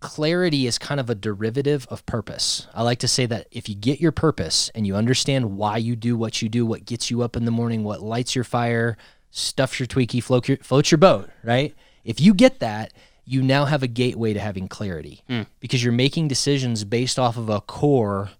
clarity is kind of a derivative of purpose. I like to say that if you get your purpose and you understand why you do what you do, what gets you up in the morning, what lights your fire, stuffs your tweaky, float your, floats your boat, right? If you get that, you now have a gateway to having clarity hmm. because you're making decisions based off of a core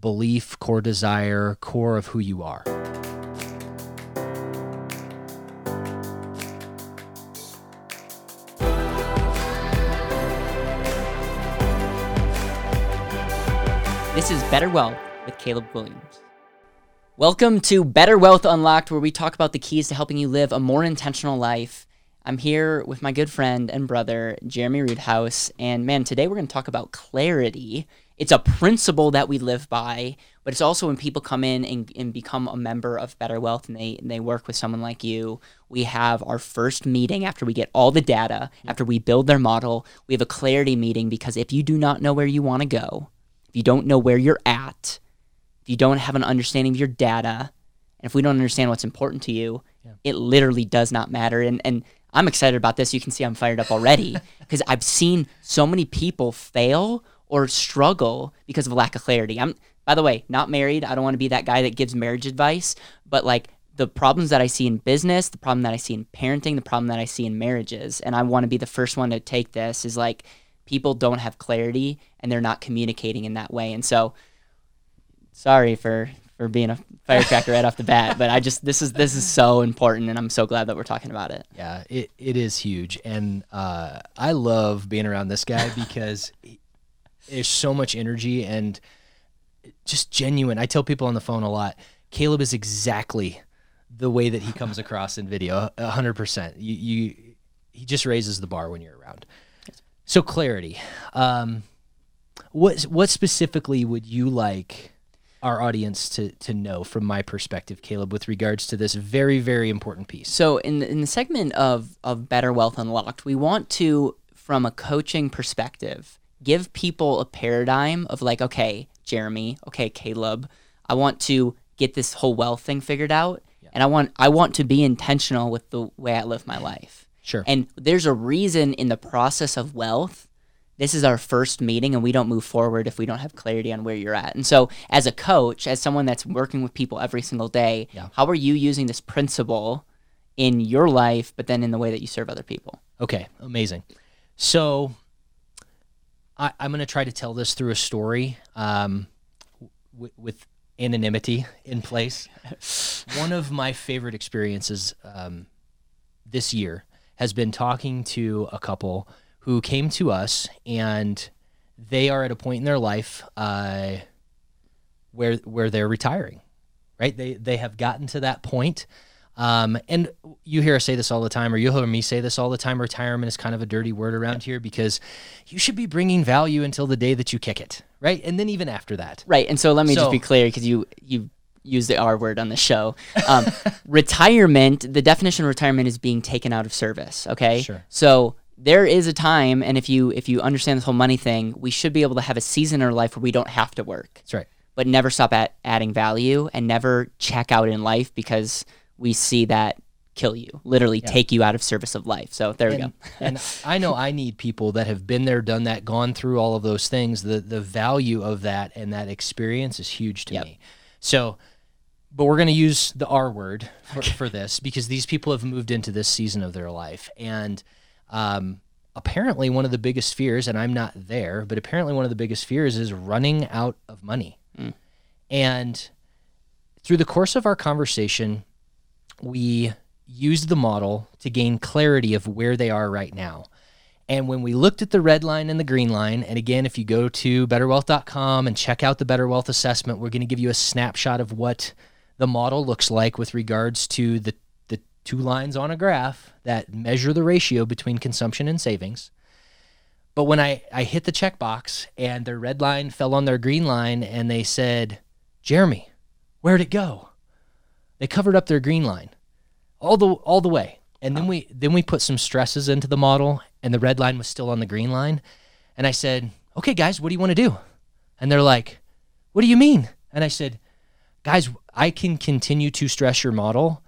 belief, core desire, core of who you are. This is Better Wealth with Caleb Guilliams. Welcome to Better Wealth Unlocked, where we talk about the keys to helping you live a more intentional life. I'm here with my good friend and brother, Jeremy Roothouse. And man, today we're going to talk about clarity. It's a principle that we live by, but it's also when people come in and, and become a member of Better Wealth and they, and they work with someone like you. We have our first meeting after we get all the data, mm-hmm. after we build their model. We have a clarity meeting because if you do not know where you want to go, if you don't know where you're at, if you don't have an understanding of your data, and if we don't understand what's important to you, it literally does not matter. And and I'm excited about this. You can see I'm fired up already because I've seen so many people fail or struggle because of a lack of clarity. I'm by the way, not married. I don't want to be that guy that gives marriage advice, but like the problems that I see in business, the problem that I see in parenting, the problem that I see in marriages, and I want to be the first one to take this is like people don't have clarity and they're not communicating in that way. And so sorry for for being a firecracker right off the bat, but I just this is this is so important and I'm so glad that we're talking about it. Yeah, it, it is huge. And uh, I love being around this guy because he- there's so much energy and just genuine. I tell people on the phone a lot Caleb is exactly the way that he comes across in video, a 100%. You, you, he just raises the bar when you're around. So, clarity. Um, what, what specifically would you like our audience to, to know from my perspective, Caleb, with regards to this very, very important piece? So in the, in the segment of of Better Wealth Unlocked, we want to from a coaching perspective give people a paradigm of like okay, Jeremy, okay, Caleb, I want to get this whole wealth thing figured out and I want I want to be intentional with the way I live my life. Sure. And there's a reason in the process of wealth. This is our first meeting, and we don't move forward if we don't have clarity on where you're at. And so, as a coach, as someone that's working with people every single day, Yeah. how are you using this principle in your life, but then in the way that you serve other people? Okay, amazing. So I, I'm going to try to tell this through a story um, w- with anonymity in place. One of my favorite experiences um, this year has been talking to a couple who came to us and they are at a point in their life uh, where where they're retiring right? They they have gotten to that point. Um, and you hear us say this all the time, or you'll hear me say this all the time. Retirement is kind of a dirty word around here because you should be bringing value until the day that you kick it, right? And then even after that. Right. And so let me So- just be clear because you you use the R word on the show. Um, retirement. The definition of retirement is being taken out of service. Okay. Sure. So there is a time, and if you if you understand this whole money thing, we should be able to have a season in our life where we don't have to work. That's right. but never stop at adding value and never check out in life because we see that kill you, literally take you out of service of life. So there we go. and I know I need people that have been there, done that, gone through all of those things. The the value of that and that experience is huge to Yep. me. So, but we're going to use the R word for, for this because these people have moved into this season of their life, and um, apparently one of the biggest fears, and I'm not there, but apparently one of the biggest fears is running out of money. And through the course of our conversation, we used the model to gain clarity of where they are right now. And when we looked at the red line and the green line, and again, if you go to betterwealth.com and check out the Better Wealth Assessment, we're going to give you a snapshot of what the model looks like with regards to the, the two lines on a graph that measure the ratio between consumption and savings. But when I, I hit the checkbox and their red line fell on their green line and they said, Jeremy, where'd it go? They covered up their green line all the all the way. And then we then we put some stresses into the model and the red line was still on the green line. And I said, "Okay guys, what do you want to do?" And they're like, "What do you mean?" And I said, "Guys, I can continue to stress your model.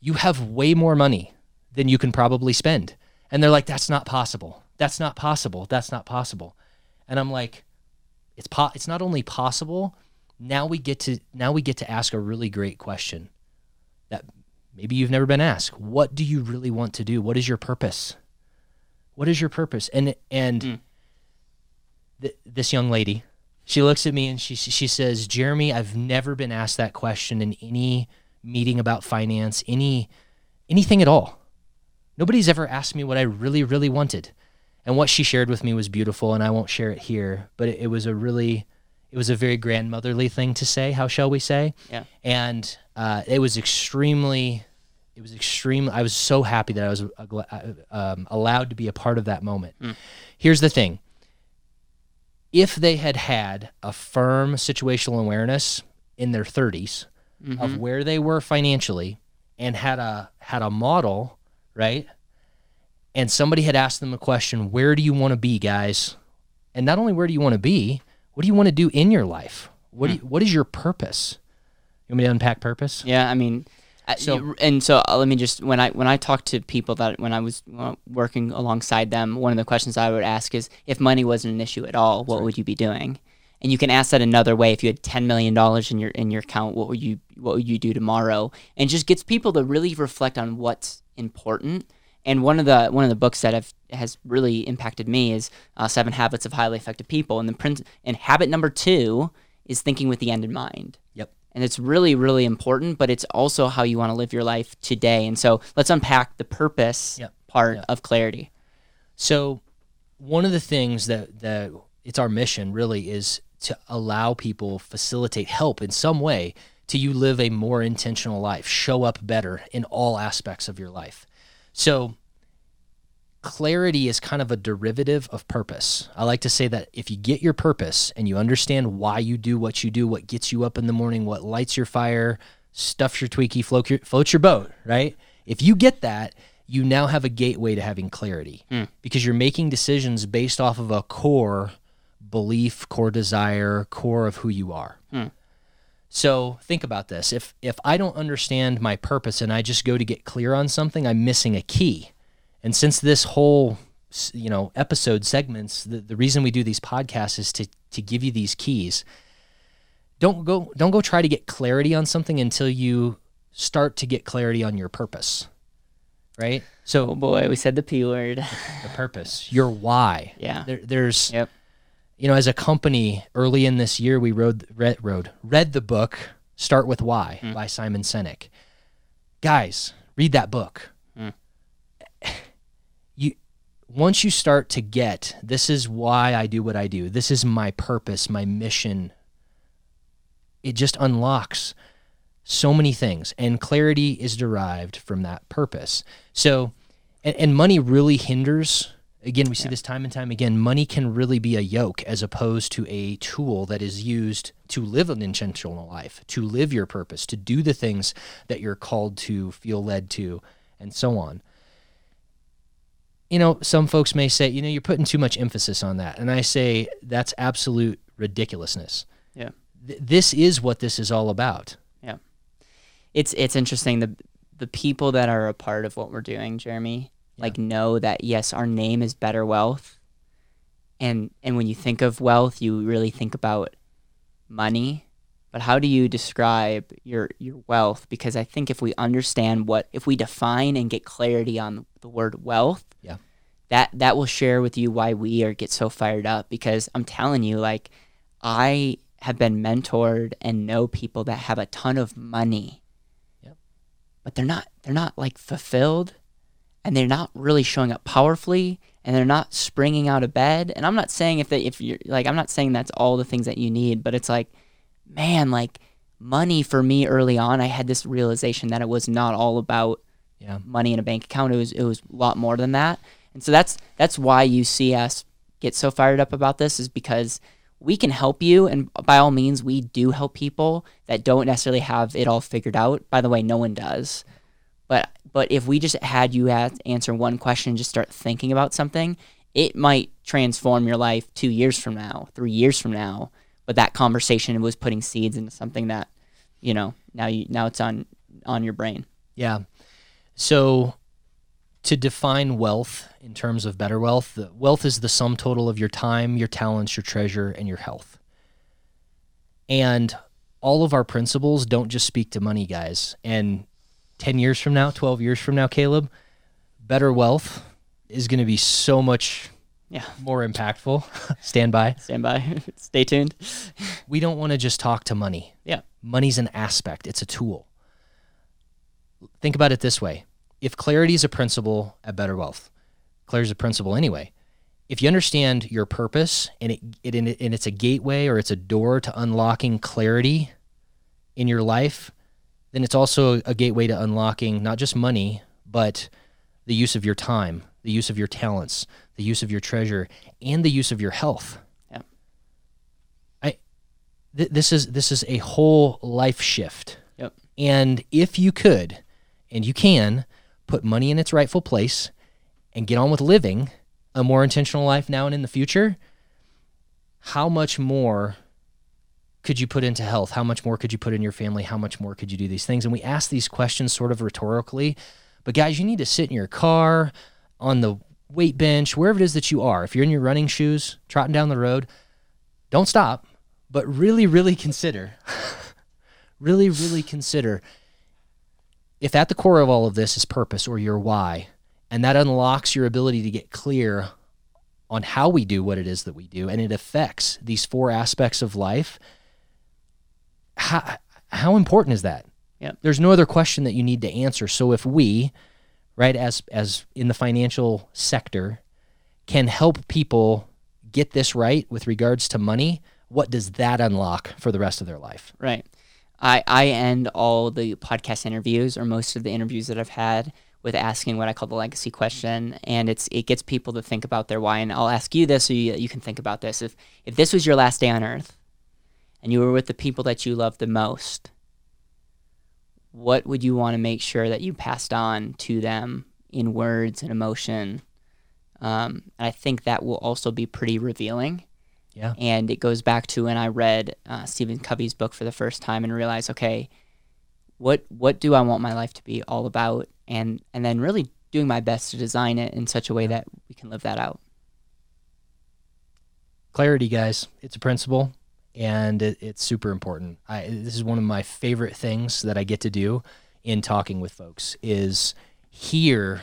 You have way more money than you can probably spend." And they're like, "That's not possible. That's not possible. That's not possible." And I'm like, it's po- it's not only possible, now we get to now we get to ask a really great question that maybe you've never been asked. What do you really want to do? What is your purpose? What is your purpose? And and Mm. th- this young lady, she looks at me and she she says, "Jeremy, I've never been asked that question in any meeting about finance, any anything at all. Nobody's ever asked me what I really really wanted." And what she shared with me was beautiful, and I won't share it here, but it, it was a really it was a very grandmotherly thing to say. How shall we say? Yeah. And uh, it was extremely, it was extreme. I was so happy that I was uh, uh, um, allowed to be a part of that moment. Here's the thing: if they had had a firm situational awareness in their 30s of mm-hmm. where they were financially, and had a had a model, right? And somebody had asked them a question, "Where do you want to be, guys?" And not only where do you want to be, what do you want to do in your life? What do you, hmm. what is your purpose? You want me to unpack purpose? Yeah, I mean, So- and so uh, let me just when I when I talk to people that when I was uh, working alongside them, one of the questions I would ask is if money wasn't an issue at all, what would you be doing? And you can ask that another way. If you had ten million dollars in your in your account, what would you what would you do tomorrow? And just gets people to really reflect on what's important. And one of the one of the books that have has really impacted me is uh, Seven Habits of Highly Effective People. And the prin- and habit number two is thinking with the end in mind Yep. And it's really really important but it's also how you want to live your life today and so let's unpack the purpose Yep. part Yep. of clarity So, one of the things that that it's our mission really is to allow people facilitate help in some way to you live a more intentional life, show up better in all aspects of your life. So, clarity is kind of a derivative of purpose. I like to say that if you get your purpose and you understand why you do what you do, what gets you up in the morning, what lights your fire, stuffs your tweaky, float your, floats your boat, right? If you get that, you now have a gateway to having clarity hmm. because you're making decisions based off of a core belief, core desire, core of who you are. Hmm. So think about this. If if I don't understand my purpose and I just go to get clear on something, I'm missing a key. And since this whole you know episode segments, the, the reason we do these podcasts is to to give you these keys. Don't go don't go try to get clarity on something until you start to get clarity on your purpose. Right? oh So boy we said the p word the purpose, your why. Yeah. There, there's yep you know, as a company, early in this year, we rode, read, rode, read the book "Start with Why" mm. by Simon Sinek. Guys, read that book. Once you start to get, this is why I do what I do. This is my purpose, my mission. It just unlocks so many things, and clarity is derived from that purpose. So, and, and money really hinders again we see this time and time again money can really be a yoke as opposed to a tool that is used to live an intentional life to live your purpose to do the things that you're called to feel led to and so on you know some folks may say you know you're putting too much emphasis on that. And i say that's absolute ridiculousness. Yeah. Th- this is what this is all about. Yeah. It's it's interesting. The the people that are a part of what we're doing jeremy like know that yes our name is better wealth. And and when you think of wealth you really think about money but how do you describe your your wealth? Because i think if we understand what if we define and get clarity on the word wealth Yeah. that that will share with you why we are get so fired up. Because i'm telling you like i have been mentored and know people that have a ton of money. Yep. but they're not they're not like fulfilled. And they're not really showing up powerfully. And they're not springing out of bed. And i'm not saying if they if you're like i'm not saying that's all the things that you need. But it's like man like money for me early on i had this realization that it was not all about yeah. money in a bank account. It was it was a lot more than that. And so that's that's why you see us get so fired up about this is because we can help you and by all means we do help people that don't necessarily have it all figured out. By the way no one does. But but if we just had you ask, answer one question and just start thinking about something it might transform your life two years from now three years from now but that conversation was putting seeds into something that you know now you now it's on on your brain Yeah. So to define wealth in terms of better wealth, wealth is the sum total of your time, your talents, your treasure, and your health. And all of our principles don't just speak to money, guys. And 10 years from now, 12 years from now, Caleb, better wealth is going to be so much yeah. more impactful. Stand by. Stand by. Stay tuned. we don't want to just talk to money. Yeah. Money's an aspect, it's a tool. Think about it this way if clarity is a principle at Better Wealth, clarity is a principle anyway. If you understand your purpose and it, it and it's a gateway or it's a door to unlocking clarity in your life, then it's also a gateway to unlocking not just money, but the use of your time, the use of your talents, the use of your treasure, and the use of your health. Yeah. I th- this is this is a whole life shift. Yep. And if you could, and you can, put money in its rightful place and get on with living a more intentional life now and in the future, how much more could you put into health? How much more could you put in your family? How much more could you do these things? And we ask these questions sort of rhetorically, but guys, you need to sit in your car, on the weight bench, wherever it is that you are. If you're in your running shoes, trotting down the road, don't stop, but really, really consider, really, really consider if at the core of all of this is purpose or your why, and that unlocks your ability to get clear on how we do what it is that we do, and it affects these four aspects of life, how, how important is that? Yep. There's no other question that you need to answer. So if we, right, as as in the financial sector, can help people get this right with regards to money, what does that unlock for the rest of their life? Right. I, I end all the podcast interviews or most of the interviews that I've had with asking what I call the legacy question, and it's it gets people to think about their why. And I'll ask you this, so you, you can think about this. If if this was your last day on Earth, and you were with the people that you love the most, what would you want to make sure that you passed on to them in words and emotion? Um, and I think that will also be pretty revealing yeah. And it goes back to when I read uh, Stephen Covey's book for the first time and realized, okay, what what do I want my life to be all about? And and then really doing my best to design it in such a way that we can live that out. Clarity, guys, it's a principle, and it, it's super important. I, this is one of my favorite things that I get to do in talking with folks is hear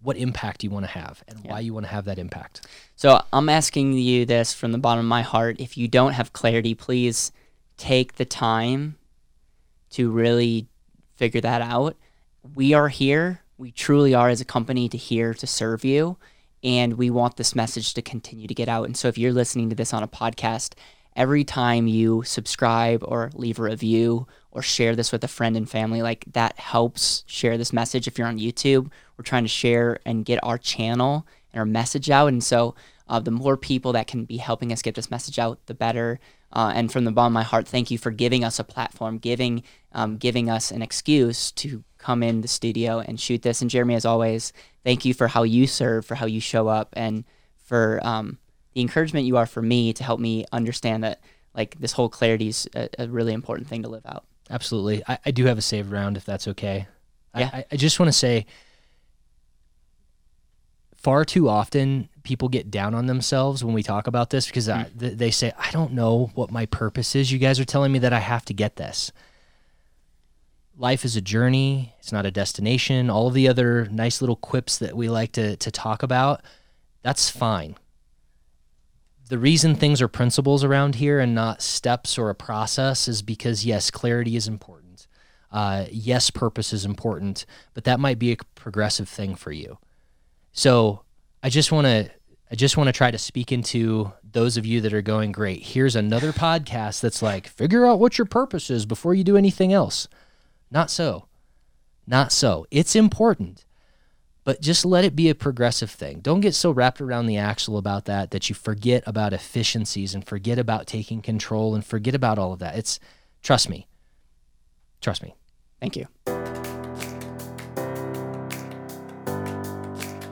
what impact you want to have and yeah. why you want to have that impact. So I'm asking you this from the bottom of my heart. If you don't have clarity, please take the time to really figure that out. We are here. We truly are as a company to here to serve you. And we want this message to continue to get out. And so if you're listening to this on a podcast, every time you subscribe or leave a review or share this with a friend and family, like that helps share this message. If you're on YouTube, we're trying to share and get our channel and our message out. And so uh, the more people that can be helping us get this message out, the better. Uh, and from the bottom of my heart, thank you for giving us a platform, giving um, giving us an excuse to come in the studio and shoot this. And Jeremy, as always, thank you for how you serve, for how you show up, and for um, the encouragement you are for me to help me understand that like this whole clarity is a, a really important thing to live out. Absolutely. I, I, do have a save round if that's okay. Yeah. I, I just want to say far too often people get down on themselves when we talk about this because mm. I, th- they say, I don't know what my purpose is. You guys are telling me that I have to get this. Life is a journey, it's not a destination. All of the other nice little quips that we like to, to talk about, that's fine the reason things are principles around here and not steps or a process is because yes, clarity is important. Uh, yes, purpose is important, but that might be a progressive thing for you. So I just want to I just want to try to speak into those of you that are going great. Here's another podcast that's like figure out what your purpose is before you do anything else. Not so. Not so. It's important but just let it be a progressive thing. Don't get so wrapped around the axle about that that you forget about efficiencies and forget about taking control and forget about all of that. It's trust me. Trust me. Thank you.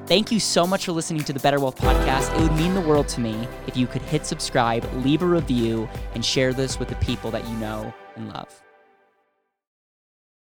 Thank you so much for listening to the Better Wealth Podcast. It would mean the world to me if you could hit subscribe, leave a review, and share this with the people that you know and love.